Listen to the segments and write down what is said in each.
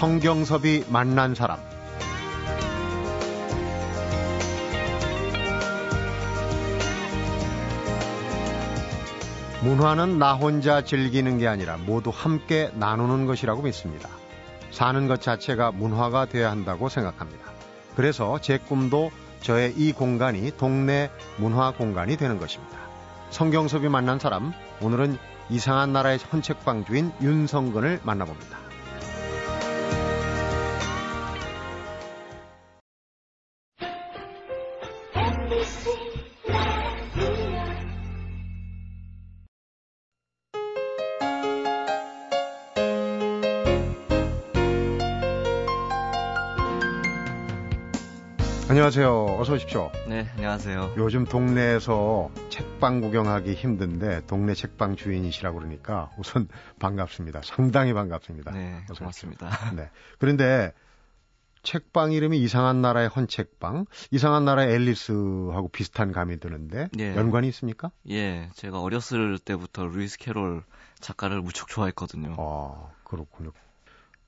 성경섭이 만난 사람 문화는 나 혼자 즐기는 게 아니라 모두 함께 나누는 것이라고 믿습니다. 사는 것 자체가 문화가 되어야 한다고 생각합니다. 그래서 제 꿈도 저의 이 공간이 동네 문화 공간이 되는 것입니다. 성경섭이 만난 사람, 오늘은 이상한 나라의 헌책방 주인 윤성근을 만나봅니다. 안녕하세요. 어서 오십시오. 네, 안녕하세요. 요즘 동네에서 책방 구경하기 힘든데 동네 책방 주인이시라고 그러니까 우선 반갑습니다. 상당히 반갑습니다. 네, 고맙습니다. 네. 그런데 책방 이름이 이상한 나라의 헌책방, 이상한 나라의 앨리스하고 비슷한 감이 드는데 예. 연관이 있습니까? 예, 제가 어렸을 때부터 루이스 캐롤 작가를 무척 좋아했거든요. 아, 그렇군요.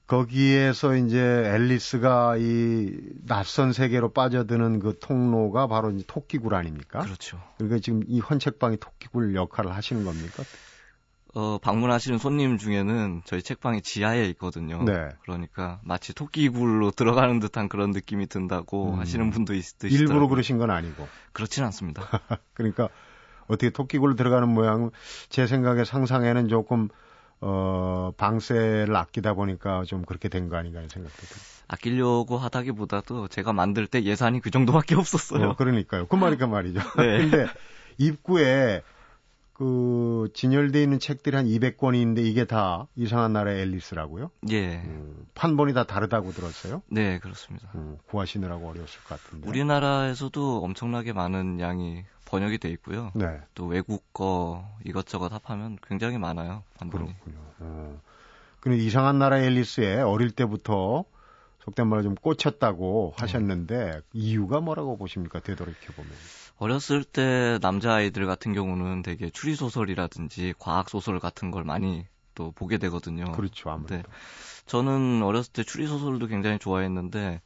거기에서 이제 앨리스가 이 낯선 세계로 빠져드는 그 통로가 바로 이제 토끼굴 아닙니까? 그렇죠. 그러니까 지금 이 헌책방이 토끼굴 역할을 하시는 겁니까? 어, 방문하시는 손님 중에는 저희 책방이 지하에 있거든요. 네. 그러니까 마치 토끼굴로 들어가는 듯한 그런 느낌이 든다고 음. 하시는 분도 있으시더라고요. 일부러 그러신 건 아니고. 그렇진 않습니다. 그러니까 어떻게 토끼굴로 들어가는 모양 제 생각에 상상에는 조금 어, 방세를 아끼다 보니까 좀 그렇게 된 거 아닌가 하는 생각도 듭니다. 아끼려고 하다기보다도 제가 만들 때 예산이 그 정도밖에 없었어요. 어, 그러니까요. 그 말이니까 말이죠. 네. 근데 입구에 그 진열돼 있는 책들이 한 200권이 있는데 이게 다 이상한 나라의 앨리스라고요? 예. 음, 판본이 다 다르다고 들었어요? 네, 그렇습니다. 음, 구하시느라고 어려웠을 것 같은데. 우리나라에서도 엄청나게 많은 양이 번역이 돼 있고요. 네. 또 외국 거 이것저것 합하면 굉장히 많아요. 판본이. 그렇군요. 어. 근데 이상한 나라 앨리스에 어릴 때부터 속된 말로 좀 꽂혔다고 하셨는데 네. 이유가 뭐라고 보십니까? 되돌이켜 보면. 어렸을 때 남자 아이들 같은 경우는 되게 추리 소설이라든지 과학 소설 같은 걸 많이 또 보게 되거든요. 그렇죠. 아무래도. 네. 저는 어렸을 때 추리 소설도 굉장히 좋아했는데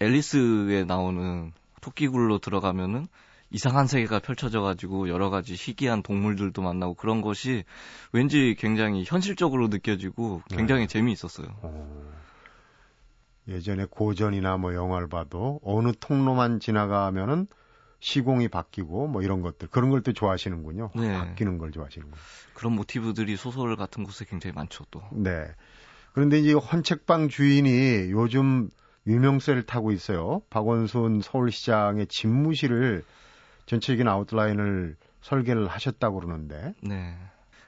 앨리스에 나오는 토끼굴로 들어가면은 이상한 세계가 펼쳐져 가지고 여러 가지 희귀한 동물들도 만나고 그런 것이 왠지 굉장히 현실적으로 느껴지고 굉장히 네. 재미있었어요. 어, 예전에 고전이나 뭐 영화를 봐도 어느 통로만 지나가면은 시공이 바뀌고 뭐 이런 것들 그런 걸 또 좋아하시는군요. 네. 바뀌는 걸 좋아하시는군요. 그런 모티브들이 소설 같은 곳에 굉장히 많죠 또. 네. 그런데 이제 헌책방 주인이 요즘 유명세를 타고 있어요. 박원순 서울시장의 집무실을 전체적인 아웃라인을 설계를 하셨다고 그러는데. 네.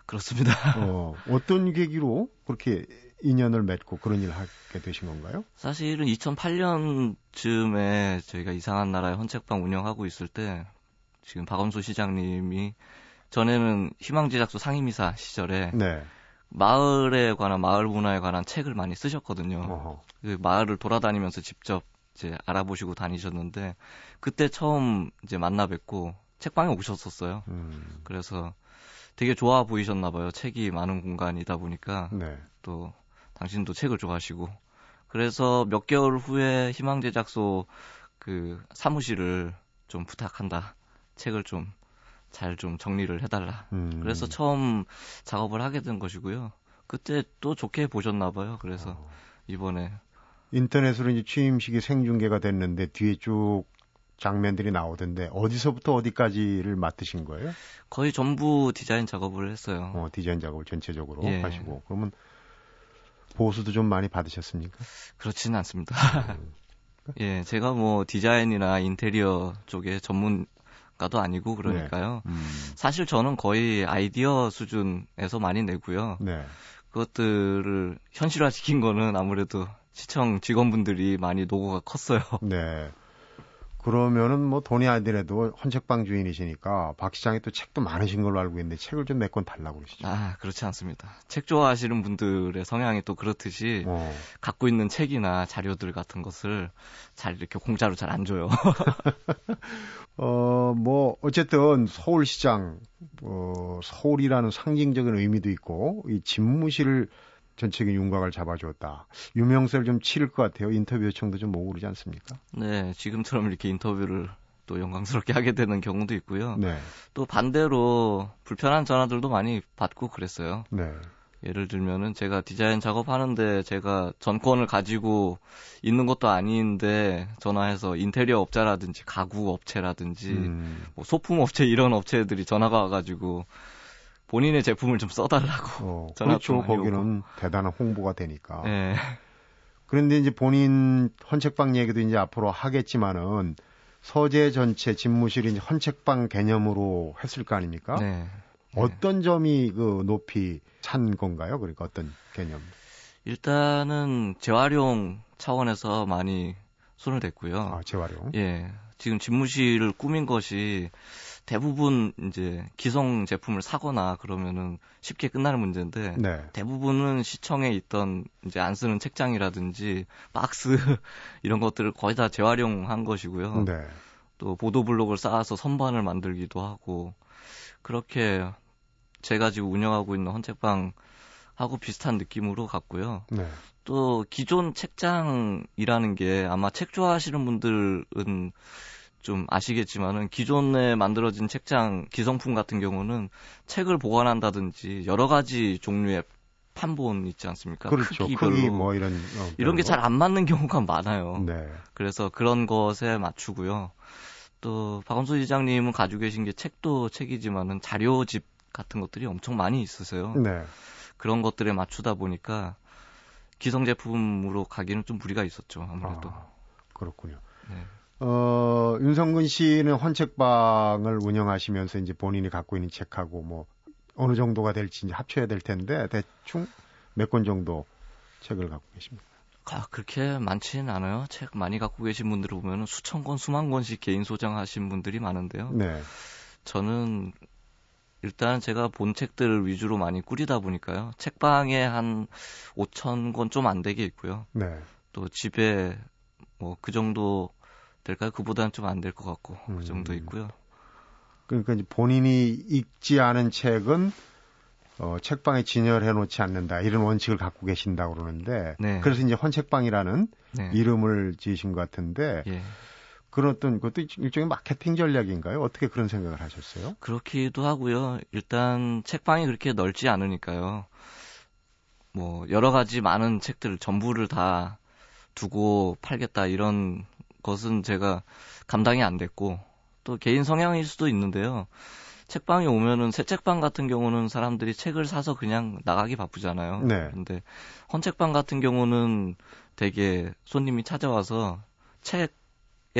그렇습니다. 어, 어떤 계기로 그렇게 인연을 맺고 그런 일을 하게 되신 건가요? 사실은 2008년쯤에 저희가 이상한 나라의 헌책방 운영하고 있을 때 지금 박원순 시장님이 전에는 희망제작소 상임이사 시절에 네. 마을에 관한 마을 문화에 관한 책을 많이 쓰셨거든요. 그 마을을 돌아다니면서 직접 이제 알아보시고 다니셨는데 그때 처음 이제 만나 뵙고 책방에 오셨었어요. 음. 그래서 되게 좋아 보이셨나 봐요. 책이 많은 공간이다 보니까 네. 또 당신도 책을 좋아하시고 그래서 몇 개월 후에 희망 제작소 그 사무실을 좀 부탁한다. 책을 좀 잘좀 좀 정리를 해달라. 음. 그래서 처음 작업을 하게 된 것이고요. 그때 또 좋게 보셨나 봐요. 그래서 어. 이번에 인터넷으로 이제 취임식이 생중계가 됐는데 뒤에 쭉 장면들이 나오던데 어디서부터 어디까지를 맡으신 거예요? 거의 전부 디자인 작업을 했어요. 어, 디자인 작업을 전체적으로 예. 하시고 그러면 보수도 좀 많이 받으셨습니까? 그렇지는 않습니다. 음. 예, 제가 뭐 디자인이나 인테리어 쪽에 전문가도 아니고 그러니까요. 네. 음. 사실 저는 거의 아이디어 수준에서 많이 내고요. 네. 그것들을 현실화시킨 거는 아무래도 시청 직원분들이 많이 노고가 컸어요. 네. 그러면은 뭐 돈이 아니더라도 헌책방 주인이시니까 박 시장이 또 책도 많으신 걸로 알고 있는데 책을 좀 몇 권 달라고 그러시죠? 아 그렇지 않습니다. 책 좋아하시는 분들의 성향이 또 그렇듯이 어. 갖고 있는 책이나 자료들 같은 것을 잘 이렇게 공짜로 잘 안 줘요. 어 뭐 어쨌든 서울시장 어 서울이라는 상징적인 의미도 있고 이 집무실을 전체적인 윤곽을 잡아주었다. 유명세를 좀 치를 것 같아요. 인터뷰 요청도 좀 오고 그러지 않습니까? 네, 지금처럼 이렇게 인터뷰를 또 영광스럽게 하게 되는 경우도 있고요. 네. 또 반대로 불편한 전화들도 많이 받고 그랬어요. 네. 예를 들면은 제가 디자인 작업하는데 제가 전권을 가지고 있는 것도 아닌데 전화해서 인테리어 업자라든지 가구 업체라든지 음. 뭐 소품 업체 이런 업체들이 전화가 와가지고 본인의 제품을 좀 써달라고. 어, 그렇죠. 거기는 대단한 홍보가 되니까. 네. 그런데 이제 본인 헌책방 얘기도 이제 앞으로 하겠지만은 서재 전체 집무실이 이제 헌책방 개념으로 했을 거 아닙니까? 네. 어떤 점이 그 높이 찬 건가요? 그러니까 어떤 개념? 일단은 재활용 차원에서 많이 손을 댔고요. 아, 재활용. 예. 지금 집무실을 꾸민 것이 대부분 이제 기성 제품을 사거나 그러면은 쉽게 끝나는 문제인데 네. 대부분은 시청에 있던 이제 안 쓰는 책장이라든지 박스 이런 것들을 거의 다 재활용한 것이고요. 네. 또 보도 블록을 쌓아서 선반을 만들기도 하고 그렇게 제가 지금 운영하고 있는 헌책방 하고 비슷한 느낌으로 갔고요. 네. 또 기존 책장이라는 게 아마 책 좋아하시는 분들은 좀 아시겠지만은 기존에 만들어진 책장 기성품 같은 경우는 책을 보관한다든지 여러 가지 종류의 판본 있지 않습니까? 그렇죠. 크기별로. 크기 뭐 이런 어, 이런 게 거. 잘안 맞는 경우가 많아요. 네. 그래서 그런 것에 맞추고요. 또 박원수 지장님은 가지고 계신 게 책도 책이지만은 자료집 같은 것들이 엄청 많이 있으세요. 네. 그런 것들에 맞추다 보니까 기성 제품으로 가기는 좀 무리가 있었죠. 아무래도. 아, 그렇군요. 네. 어, 윤성근 씨는 헌책방을 운영하시면서 이제 본인이 갖고 있는 책하고 뭐 어느 정도가 될지 이제 합쳐야 될 텐데 대충 몇 권 정도 책을 갖고 계십니까? 아, 그렇게 많지는 않아요. 책 많이 갖고 계신 분들을 보면 수천 권, 수만 권씩 개인 소장하신 분들이 많은데요. 네. 저는 일단 제가 본 책들을 위주로 많이 꾸리다 보니까요. 책방에 한 5천 권 좀 안 되게 있고요. 네. 또 집에 뭐 그 정도 될까요? 그보다는 좀 안 될 것 같고 음. 그 정도 있고요. 그러니까 이제 본인이 읽지 않은 책은 어, 책방에 진열해 놓지 않는다 이런 원칙을 갖고 계신다고 그러는데 네. 그래서 이제 헌책방이라는 네. 이름을 지으신 것 같은데 예. 그런 어떤 그것도 일종의 마케팅 전략인가요? 어떻게 그런 생각을 하셨어요? 그렇기도 하고요. 일단 책방이 그렇게 넓지 않으니까요. 뭐 여러 가지 많은 책들을 전부를 다 두고 팔겠다 이런 것은 제가 감당이 안 됐고 또 개인 성향일 수도 있는데요. 책방에 오면은 새 책방 같은 경우는 사람들이 책을 사서 그냥 나가기 바쁘잖아요. 네. 근데 헌책방 같은 경우는 되게 손님이 찾아와서 책에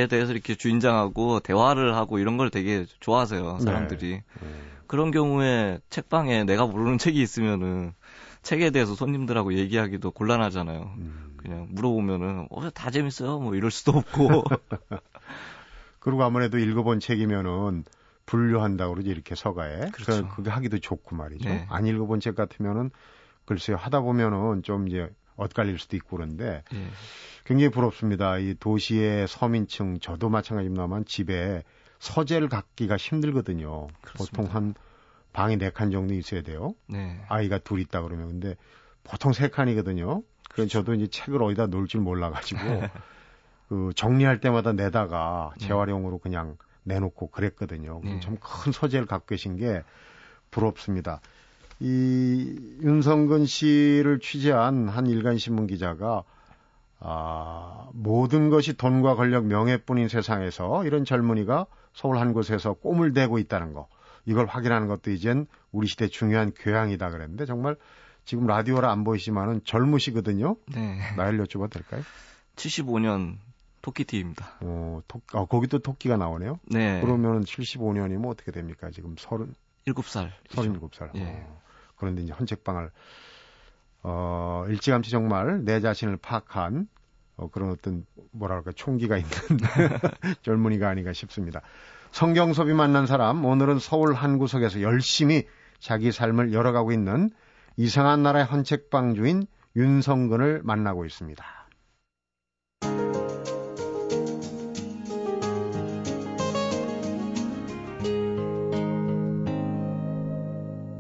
대해서 이렇게 주인장하고 대화를 하고 이런 걸 되게 좋아하세요. 사람들이. 음. 그런 경우에 책방에 내가 모르는 책이 있으면은 책에 대해서 손님들하고 얘기하기도 곤란하잖아요. 음. 그냥 물어보면은 어 다 재밌어요. 뭐 이럴 수도 없고. 그리고 아무래도 읽어본 책이면은 분류한다고 그러지 이렇게 서가에. 그렇죠. 그- 그게 하기도 좋고 말이죠. 네. 안 읽어본 책 같으면은 글쎄요 하다 보면은 좀 이제 엇갈릴 수도 있고 그런데 예. 굉장히 부럽습니다. 이 도시의 서민층 저도 마찬가지입니다만 집에 서재를 갖기가 힘들거든요. 그렇습니다. 보통 한 방이 네칸 정도 있어야 돼요. 네. 아이가 둘 있다 그러면 근데 보통 세 칸이거든요. 그래서 저도 이제 책을 어디다 놓을 줄 몰라가지고 그 정리할 때마다 내다가 네. 재활용으로 그냥 내놓고 그랬거든요. 네. 참큰 소재를 갖고 계신 게 부럽습니다. 이 윤성근 씨를 취재한 한 일간 신문 기자가 아, 모든 것이 돈과 권력, 명예뿐인 세상에서 이런 젊은이가 서울 한 곳에서 꿈을 대고 있다는 거. 이걸 확인하는 것도 이젠 우리 시대 중요한 교양이다 그랬는데 정말 지금 라디오라 안 보이시지만은 젊으시거든요. 네. 나이를 여쭤봐도 될까요? 75년 토끼띠입니다. 어, 토, 아, 거기도 토끼가 나오네요. 네. 그러면은 75년이면 어떻게 됩니까? 지금 30, 7살. 37살. 예. 어, 그런데 이제 헌책방을 어, 일찌감치 정말 내 자신을 파악한 어, 그런 어떤 뭐랄까 총기가 있는 젊은이가 아닌가 싶습니다. 성경섭이 만난 사람 오늘은 서울 한 구석에서 열심히 자기 삶을 열어가고 있는 이상한 나라의 헌책방 주인 윤성근을 만나고 있습니다.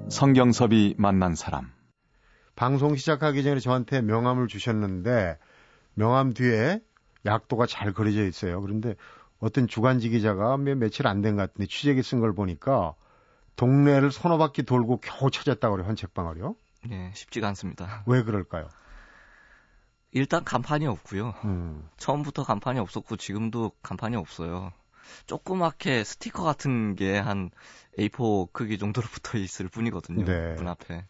성경섭이 만난 사람 방송 시작하기 전에 저한테 명함을 주셨는데 명함 뒤에 약도가 잘 그려져 있어요. 그런데 어떤 주간지 기자가 몇 며칠 안 된 것 같은데 취재기 쓴 걸 보니까 동네를 서너 바퀴 돌고 겨우 찾았다고 그래요. 헌책방을요. 네, 쉽지가 않습니다. 왜 그럴까요? 일단 간판이 없고요. 음. 처음부터 간판이 없었고 지금도 간판이 없어요. 조그맣게 스티커 같은 게 한 A4 크기 정도로 붙어 있을 뿐이거든요. 네. 문 앞에.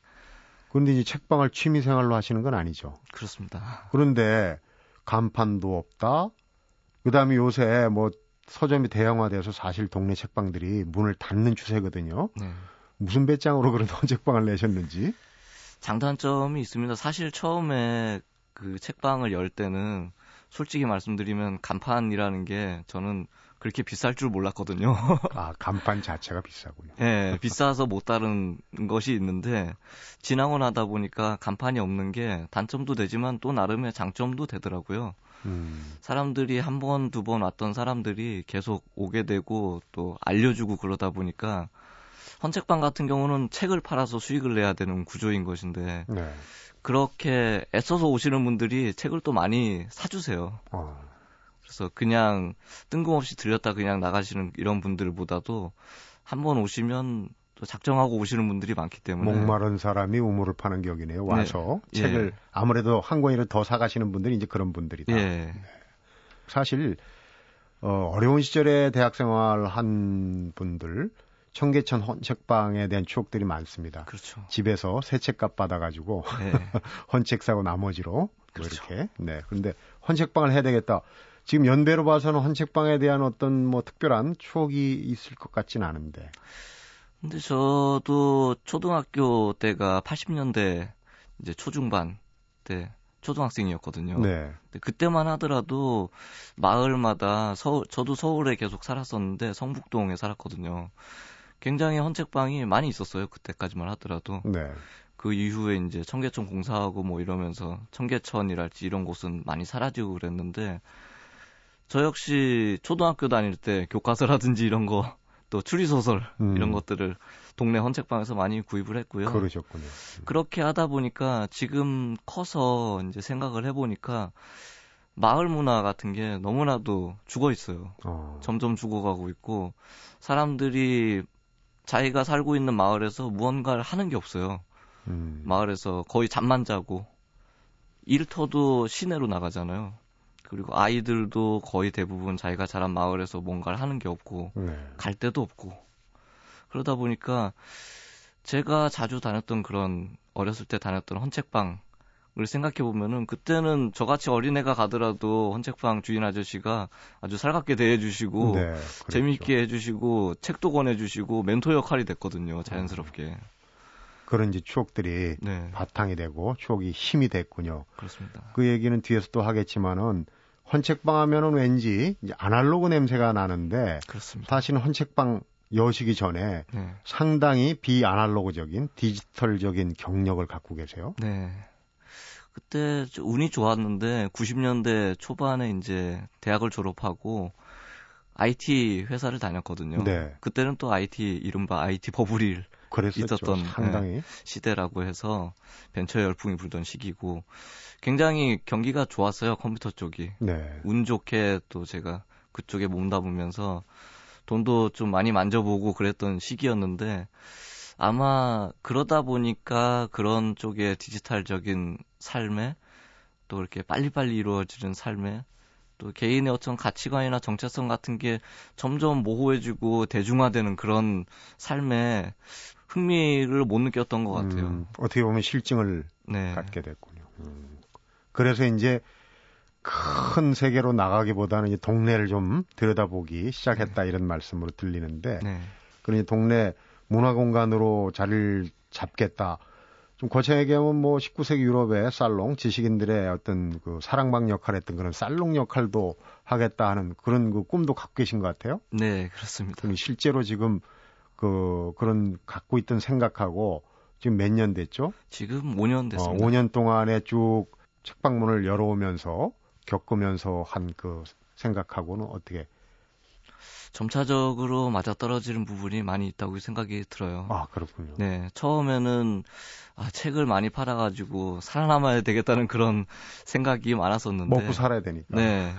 그런데 이제 책방을 취미 생활로 하시는 건 아니죠. 그렇습니다. 그런데 간판도 없다. 그다음에 요새 뭐 서점이 대형화돼서 사실 동네 책방들이 문을 닫는 추세거든요. 네. 무슨 배짱으로 그런 책방을 내셨는지? 장단점이 있습니다. 사실 처음에 그 책방을 열 때는 솔직히 말씀드리면 간판이라는 게 저는 그렇게 비쌀 줄 몰랐거든요. 아, 간판 자체가 비싸군요. 네, 비싸서 못 다른 것이 있는데 지나고 나다 보니까 간판이 없는 게 단점도 되지만 또 나름의 장점도 되더라고요. 음. 사람들이 한 번, 두 번 왔던 사람들이 계속 오게 되고 또 알려주고 그러다 보니까 헌책방 같은 경우는 책을 팔아서 수익을 내야 되는 구조인 것인데 네. 그렇게 애써서 오시는 분들이 책을 또 많이 사주세요. 어. 그래서 그냥 뜬금없이 들렸다 그냥 나가시는 이런 분들보다도 한 번 오시면 또 작정하고 오시는 분들이 많기 때문에 목마른 사람이 우물을 파는 격이네요. 와서 네. 책을 예. 아무래도 한 권이라도 더 사가시는 분들이 이제 그런 분들이다. 예. 네. 사실 어, 어려운 시절에 대학 생활 한 분들 청계천 헌책방에 대한 추억들이 많습니다. 그렇죠. 집에서 새 책값 받아가지고 네. 헌책 사고 나머지로 뭐 그렇죠. 이렇게. 네. 그런데 헌책방을 해야 되겠다. 지금 연배로 봐서는 헌책방에 대한 어떤 뭐 특별한 추억이 있을 것 같지는 않은데. 근데 저도 초등학교 때가 80년대 이제 초중반 때 초등학생이었거든요. 네. 그때만 하더라도 마을마다 서 저도 서울에 계속 살았었는데 성북동에 살았거든요. 굉장히 헌책방이 많이 있었어요. 그때까지만 하더라도. 네. 그 이후에 이제 청계천 공사하고 뭐 이러면서 청계천이랄지 이런 곳은 많이 사라지고 그랬는데 저 역시 초등학교 다닐 때 교과서라든지 이런 거 또 추리소설 음. 이런 것들을 동네 헌책방에서 많이 구입을 했고요. 그러셨군요. 그렇게 하다 보니까 지금 커서 이제 생각을 해보니까 마을 문화 같은 게 너무나도 죽어 있어요. 어. 점점 죽어가고 있고 사람들이 자기가 살고 있는 마을에서 무언가를 하는 게 없어요. 음. 마을에서 거의 잠만 자고 일터도 시내로 나가잖아요. 그리고 아이들도 거의 대부분 자기가 자란 마을에서 뭔가를 하는 게 없고 네. 갈 데도 없고 그러다 보니까 제가 자주 다녔던 그런 어렸을 때 다녔던 헌책방 을 생각해 보면은 그때는 저같이 어린애가 가더라도 헌책방 주인 아저씨가 아주 살갑게 대해주시고 네, 재미있게 해주시고 책도 권해주시고 멘토 역할이 됐거든요 자연스럽게. 그런 이제 추억들이 네. 바탕이 되고 추억이 힘이 됐군요. 그렇습니다. 그 얘기는 뒤에서 또 하겠지만은 헌책방 하면은 왠지 이제 아날로그 냄새가 나는데 그렇습니다. 사실은 헌책방 여시기 전에 네. 상당히 비아날로그적인 디지털적인 경력을 갖고 계세요. 네. 그때 운이 좋았는데 90년대 초반에 이제 대학을 졸업하고 IT 회사를 다녔거든요. 네. 그때는 또 IT 이른바 IT 버블이 그랬었죠. 있었던 상당히. 네, 시대라고 해서 벤처 열풍이 불던 시기고 굉장히 경기가 좋았어요 컴퓨터 쪽이. 네. 운 좋게 또 제가 그쪽에 몸담으면서 돈도 좀 많이 만져보고 그랬던 시기였는데 아마 그러다 보니까 그런 쪽의 디지털적인 삶에 또 이렇게 빨리빨리 이루어지는 삶에 또 개인의 어떤 가치관이나 정체성 같은 게 점점 모호해지고 대중화되는 그런 삶에 흥미를 못 느꼈던 것 같아요. 음, 어떻게 보면 실증을 네. 갖게 됐군요. 음. 그래서 이제 큰 세계로 나가기보다는 동네를 좀 들여다보기 시작했다 네. 이런 말씀으로 들리는데 네. 그러니 동네 문화 공간으로 자리를 잡겠다. 좀 거창하게 얘기하면 뭐 19세기 유럽의 살롱 지식인들의 어떤 그 사랑방 역할을 했던 그런 살롱 역할도 하겠다 하는 그런 그 꿈도 갖고 계신 것 같아요. 네, 그렇습니다. 실제로 지금 그 그런 갖고 있던 생각하고 지금 몇 년 됐죠? 지금 5년 됐습니다. 어, 5년 동안에 쭉 책방문을 열어오면서 겪으면서 한 그 생각하고는 어떻게 점차적으로 맞아 떨어지는 부분이 많이 있다고 생각이 들어요. 아, 그렇군요. 네, 처음에는 아, 책을 많이 팔아가지고 살아남아야 되겠다는 그런 생각이 많았었는데. 먹고 살아야 되니까. 네.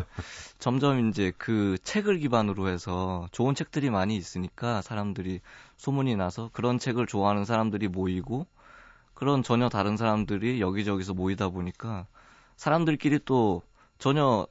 점점 이제 그 책을 기반으로 해서 좋은 책들이 많이 있으니까 사람들이 소문이 나서 그런 책을 좋아하는 사람들이 모이고 그런 전혀 다른 사람들이 여기저기서 모이다 보니까 사람들끼리 또 전혀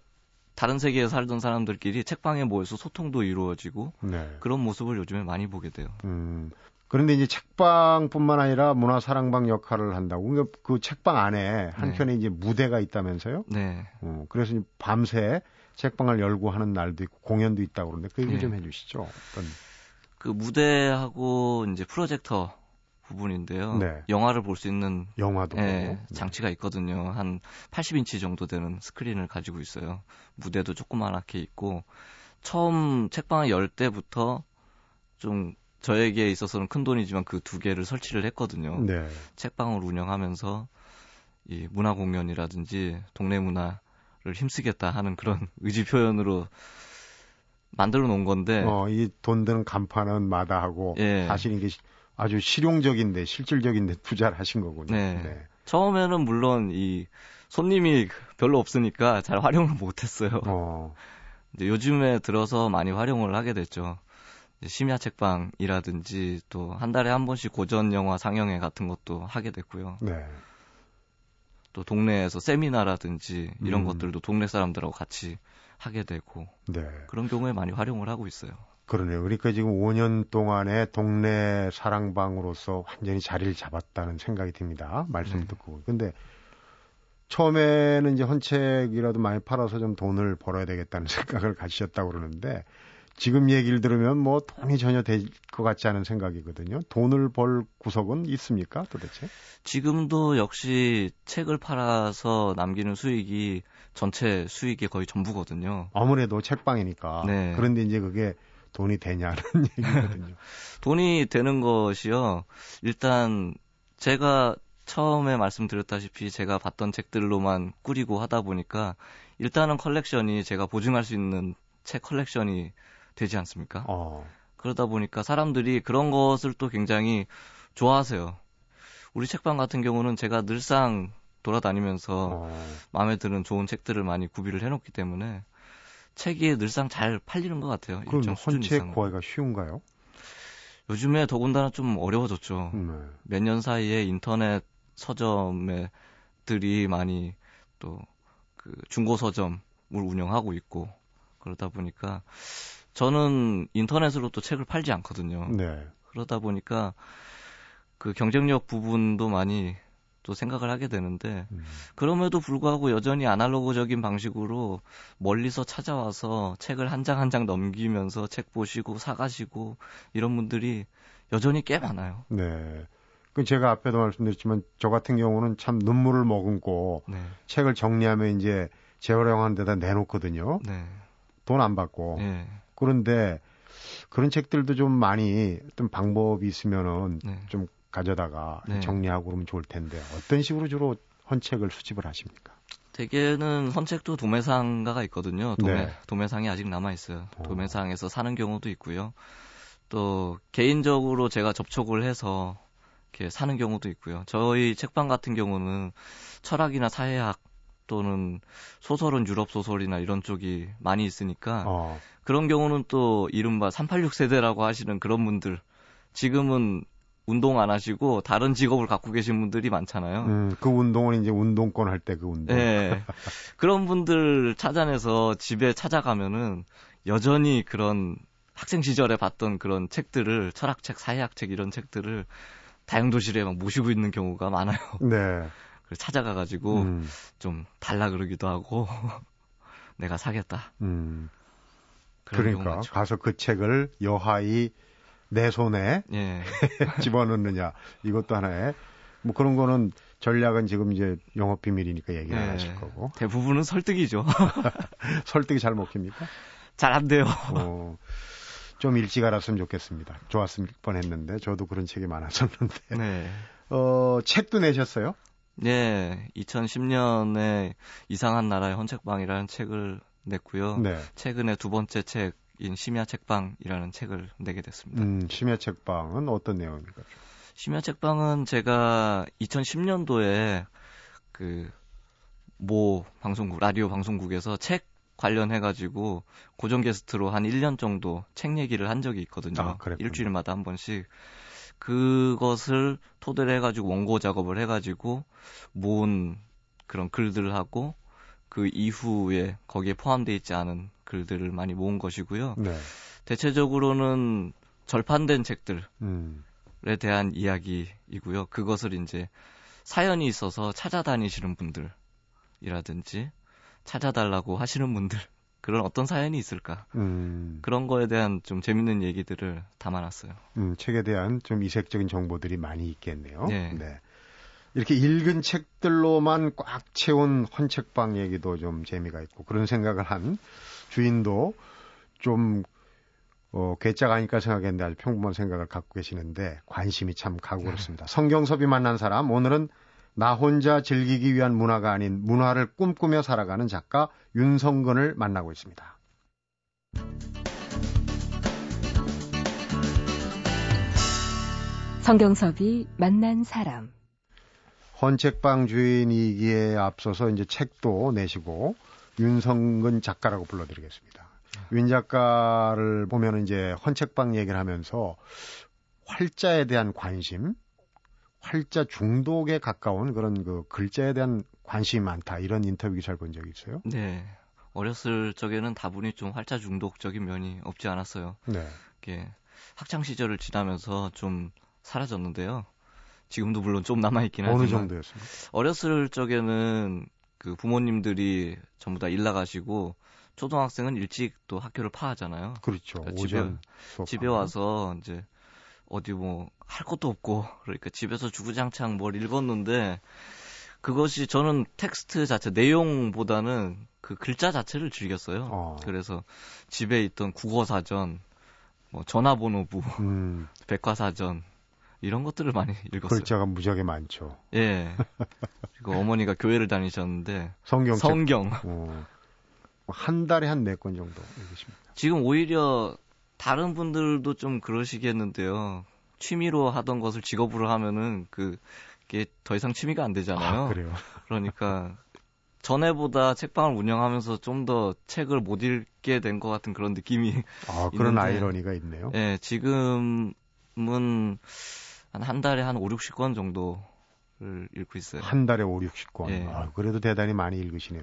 다른 세계에 살던 사람들끼리 책방에 모여서 소통도 이루어지고 네. 그런 모습을 요즘에 많이 보게 돼요. 음, 그런데 이제 책방뿐만 아니라 문화 사랑방 역할을 한다고. 그러니까 그 책방 안에 한켠에 네. 이제 무대가 있다면서요? 네. 어, 그래서 밤새 책방을 열고 하는 날도 있고 공연도 있다고 그러는데 그 얘기 네. 좀 해주시죠. 어떤 그 무대하고 이제 프로젝터 부분인데요. 네. 영화를 볼 수 있는 영화도 예, 네, 장치가 있거든요. 한 80인치 정도 되는 스크린을 가지고 있어요. 무대도 조그만하게 있고 처음 책방을 열 때부터 좀 저에게 있어서는 큰 돈이지만 그 두 개를 설치를 했거든요. 네. 책방을 운영하면서 이 문화 공연이라든지 동네 문화를 힘쓰겠다 하는 그런 의지 표현으로 만들어 놓은 건데. 어, 이 돈 드는 간판은 마다하고 예. 사실 이게 아주 실용적인데 실질적인데 투자를 하신 거군요. 네. 네. 처음에는 물론 이 손님이 별로 없으니까 잘 활용을 못했어요. 어. 이제 요즘에 들어서 많이 활용을 하게 됐죠. 심야 책방이라든지 또 한 달에 한 번씩 고전 영화 상영회 같은 것도 하게 됐고요. 네. 또 동네에서 세미나라든지 이런 음. 것들도 동네 사람들하고 같이 하게 되고 네. 그런 경우에 많이 활용을 하고 있어요. 그러네요. 그러니까 지금 5년 동안에 동네 사랑방으로서 완전히 자리를 잡았다는 생각이 듭니다. 말씀 네. 듣고. 근데 처음에는 이제 헌책이라도 많이 팔아서 좀 돈을 벌어야 되겠다는 생각을 가지셨다고 그러는데 지금 얘기를 들으면 뭐 돈이 전혀 될 것 같지 않은 생각이거든요. 돈을 벌 구석은 있습니까 도대체? 지금도 역시 책을 팔아서 남기는 수익이 전체 수익의 거의 전부거든요. 아무래도 책방이니까. 네. 그런데 이제 그게 돈이 되냐는 얘기거든요. 돈이 되는 것이요. 일단 제가 처음에 말씀드렸다시피 제가 봤던 책들로만 꾸리고 하다 보니까 일단은 컬렉션이 제가 보증할 수 있는 책 컬렉션이 되지 않습니까? 어. 그러다 보니까 사람들이 그런 것을 또 굉장히 좋아하세요. 우리 책방 같은 경우는 제가 늘상 돌아다니면서 어. 마음에 드는 좋은 책들을 많이 구비를 해놓기 때문에 책이 늘상 잘 팔리는 것 같아요. 그럼 헌책 구하기가 쉬운가요? 요즘에 더군다나 좀 어려워졌죠. 네. 몇년 사이에 인터넷 서점들이 많이 또 그 중고 서점을 운영하고 있고 그러다 보니까 저는 인터넷으로 또 책을 팔지 않거든요. 네. 그러다 보니까 그 경쟁력 부분도 많이 또 생각을 하게 되는데 음. 그럼에도 불구하고 여전히 아날로그적인 방식으로 멀리서 찾아와서 책을 한장 한 장 넘기면서 책 보시고 사가시고 이런 분들이 여전히 꽤 많아요. 네. 그 제가 앞에도 말씀드렸지만 저 같은 경우는 참 눈물을 머금고 네. 책을 정리하면 이제 재활용하는 데다 내놓거든요. 네. 돈안 받고. 네. 그런데 그런 책들도 좀 많이 어떤 방법이 있으면은 네. 좀 가져다가 네. 정리하고 그러면 좋을 텐데 어떤 식으로 주로 헌책을 수집을 하십니까? 대개는 헌책도 도매상가가 있거든요. 도매, 네. 도매상이 아직 남아 있어요. 어. 도매상에서 사는 경우도 있고요. 또 개인적으로 제가 접촉을 해서 이렇게 사는 경우도 있고요. 저희 책방 같은 경우는 철학이나 사회학 또는 소설은 유럽 소설이나 이런 쪽이 많이 있으니까 어. 그런 경우는 또 이른바 386 세대라고 하시는 그런 분들 지금은 운동 안 하시고 다른 직업을 갖고 계신 분들이 많잖아요. 음, 그 운동은 이제 운동권 할 때 그 운동. 네. 그런 분들 찾아내서 집에 찾아가면은 여전히 그런 학생 시절에 봤던 그런 책들을 철학책, 사회학책 이런 책들을 다용도실에 막 모시고 있는 경우가 많아요. 네. 그래서 찾아가 가지고 음. 좀 달라 그러기도 하고 내가 사겠다. 음. 그러니까 가서 그 책을 여하이 내 손에 예. 집어넣느냐 이것도 하나의 뭐 그런 거는 전략은 지금 이제 영업 비밀이니까 얘기 안 예. 하실 거고 대부분은 설득이죠. 설득이 잘 먹힙니까? 잘 안 돼요. 어, 좀 일찍 알았으면 좋겠습니다. 좋았을 뻔했는데 저도 그런 책이 많았었는데. 네. 어 책도 내셨어요? 네, 2010년에 이상한 나라의 헌책방이라는 책을 냈고요. 네. 최근에 두 번째 책 심야 책방이라는 책을 내게 됐습니다. 음, 심야 책방은 어떤 내용입니까? 심야 책방은 제가 2010년도에 그 모 방송국 라디오 방송국에서 책 관련해 가지고 고정 게스트로 한 1년 정도 책 얘기를 한 적이 있거든요. 아, 일주일마다 한 번씩 그것을 토대로 해 가지고 원고 작업을 해 가지고 모은 그런 글들을 하고 그 이후에 거기에 포함되어 있지 않은 글들을 많이 모은 것이고요. 네. 대체적으로는 절판된 책들에 음. 대한 이야기이고요. 그것을 이제 사연이 있어서 찾아다니시는 분들이라든지 찾아달라고 하시는 분들 그런 어떤 사연이 있을까 음. 그런 거에 대한 좀 재밌는 얘기들을 담아놨어요. 음, 책에 대한 좀 이색적인 정보들이 많이 있겠네요. 네. 네. 이렇게 읽은 책들로만 꽉 채운 헌책방 얘기도 좀 재미가 있고 그런 생각을 한 주인도 좀 어, 괴짜가 아닐까 생각했는데 아주 평범한 생각을 갖고 계시는데 관심이 참 가고 그렇습니다. 성경섭이 만난 사람 오늘은 나 혼자 즐기기 위한 문화가 아닌 문화를 꿈꾸며 살아가는 작가 윤성근을 만나고 있습니다. 성경섭이 만난 사람 헌책방 주인이기에 앞서서 이제 책도 내시고 윤성근 작가라고 불러드리겠습니다. 윤 작가를 보면 이제 헌책방 얘기를 하면서 활자에 대한 관심, 활자 중독에 가까운 그런 그 글자에 대한 관심이 많다 이런 인터뷰 기사를 본 적이 있어요. 네. 어렸을 적에는 다분히 좀 활자 중독적인 면이 없지 않았어요. 네. 학창 시절을 지나면서 좀 사라졌는데요. 지금도 물론 좀 남아 있긴 하지만 어느 정도였습니까? 어렸을 적에는 그 부모님들이 전부 다 일 나가시고 초등학생은 일찍 또 학교를 파하잖아요. 그렇죠. 그러니까 집에, 집에 와서 이제 어디 뭐 할 것도 없고 그러니까 집에서 주구장창 뭘 읽었는데 그것이 저는 텍스트 자체 내용보다는 그 글자 자체를 즐겼어요. 어. 그래서 집에 있던 국어 사전, 뭐 전화번호부, 음, 백과사전 이런 것들을 많이 읽었어요. 글자가 무지하게 많죠. 예. 그리고 어머니가 교회를 다니셨는데 성경 성경. 어, 한 달에 한 네 권 정도 읽으십니다. 지금 오히려 다른 분들도 좀 그러시겠는데요. 취미로 하던 것을 직업으로 하면은 그게 더 이상 취미가 안 되잖아요. 아, 그래요. 그러니까 전에보다 책방을 운영하면서 좀 더 책을 못 읽게 된 것 같은 그런 느낌이. 아, 그런 있는데, 아이러니가 있네요. 예, 지금은 한 한 달에 한 5, 60권 정도를 읽고 있어요. 한 달에 5, 60권. 예. 아, 그래도 대단히 많이 읽으시네요.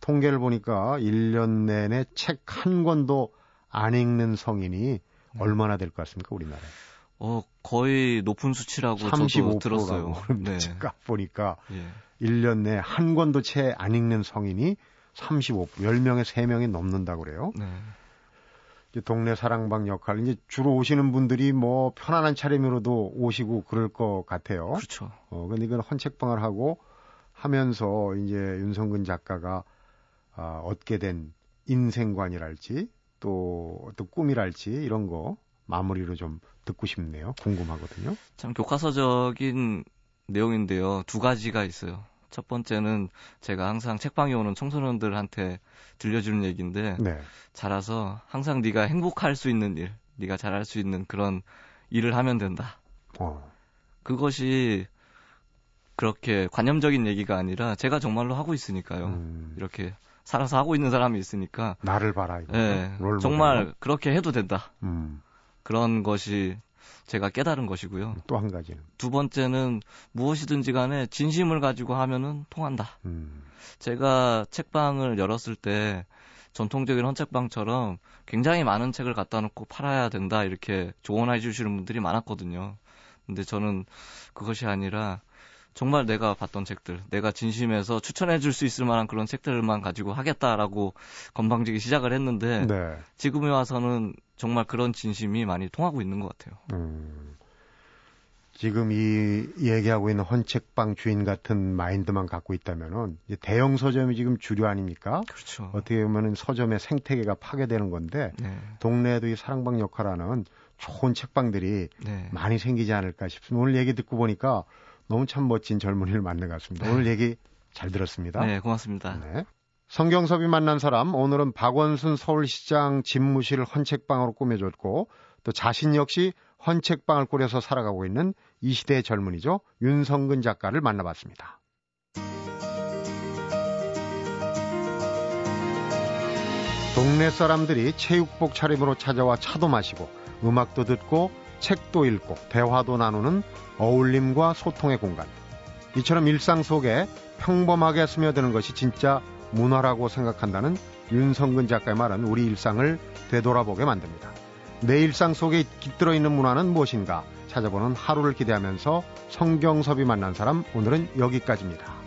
통계를 보니까 1년 내내 책 한 권도 안 읽는 성인이 네. 얼마나 될 것 같습니까, 우리나라에? 어, 거의 높은 수치라고 저도 35%라고 들었어요. 네. 책 보니까 예. 1년 내에 한 권도 채 안 읽는 성인이 35%, 10명에 3명이 넘는다고 그래요. 네. 동네 사랑방 역할, 이제 주로 오시는 분들이 뭐 편안한 차림으로도 오시고 그럴 것 같아요. 그렇죠. 어, 근데 이건 헌책방을 하고 하면서 이제 윤성근 작가가 아, 얻게 된 인생관이랄지 또 어떤 꿈이랄지 이런 거 마무리로 좀 듣고 싶네요. 궁금하거든요. 참 교과서적인 내용인데요. 두 가지가 있어요. 첫 번째는 제가 항상 책방에 오는 청소년들한테 들려주는 얘기인데 네. 자라서 항상 네가 행복할 수 있는 일, 네가 잘할 수 있는 그런 일을 하면 된다. 어. 그것이 그렇게 관념적인 얘기가 아니라 제가 정말로 하고 있으니까요. 음, 이렇게 살아서 하고 있는 사람이 있으니까 나를 봐라 이거. 예, 롤 정말 모델로. 그렇게 해도 된다. 음, 그런 것이 제가 깨달은 것이고요. 또 한 가지는 두 번째는 무엇이든지 간에 진심을 가지고 하면은 통한다. 음, 제가 책방을 열었을 때 전통적인 헌책방처럼 굉장히 많은 책을 갖다 놓고 팔아야 된다 이렇게 조언해 주시는 분들이 많았거든요. 근데 저는 그것이 아니라 정말 내가 봤던 책들, 내가 진심에서 추천해 줄 수 있을 만한 그런 책들만 가지고 하겠다라고 건방지게 시작을 했는데 네. 지금에 와서는 정말 그런 진심이 많이 통하고 있는 것 같아요. 음, 지금 이 얘기하고 있는 헌책방 주인 같은 마인드만 갖고 있다면은 대형 서점이 지금 주류 아닙니까? 그렇죠. 어떻게 보면은 서점의 생태계가 파괴되는 건데 네, 동네에도 이 사랑방 역할하는 좋은 책방들이 네. 많이 생기지 않을까 싶습니다. 오늘 얘기 듣고 보니까 너무 참 멋진 젊은이를 만난 것 같습니다. 오늘 얘기 잘 들었습니다. 네, 고맙습니다. 네. 성경섭이 만난 사람 오늘은 박원순 서울시장 집무실 헌책방으로 꾸며줬고 또 자신 역시 헌책방을 꾸려서 살아가고 있는 이 시대의 젊은이죠 윤성근 작가를 만나봤습니다. 동네 사람들이 체육복 차림으로 찾아와 차도 마시고 음악도 듣고 책도 읽고 대화도 나누는 어울림과 소통의 공간. 이처럼 일상 속에 평범하게 스며드는 것이 진짜 문화라고 생각한다는 윤성근 작가의 말은 우리 일상을 되돌아보게 만듭니다. 내 일상 속에 깃들어 있는 문화는 무엇인가 찾아보는 하루를 기대하면서 성경섭이 만난 사람 오늘은 여기까지입니다.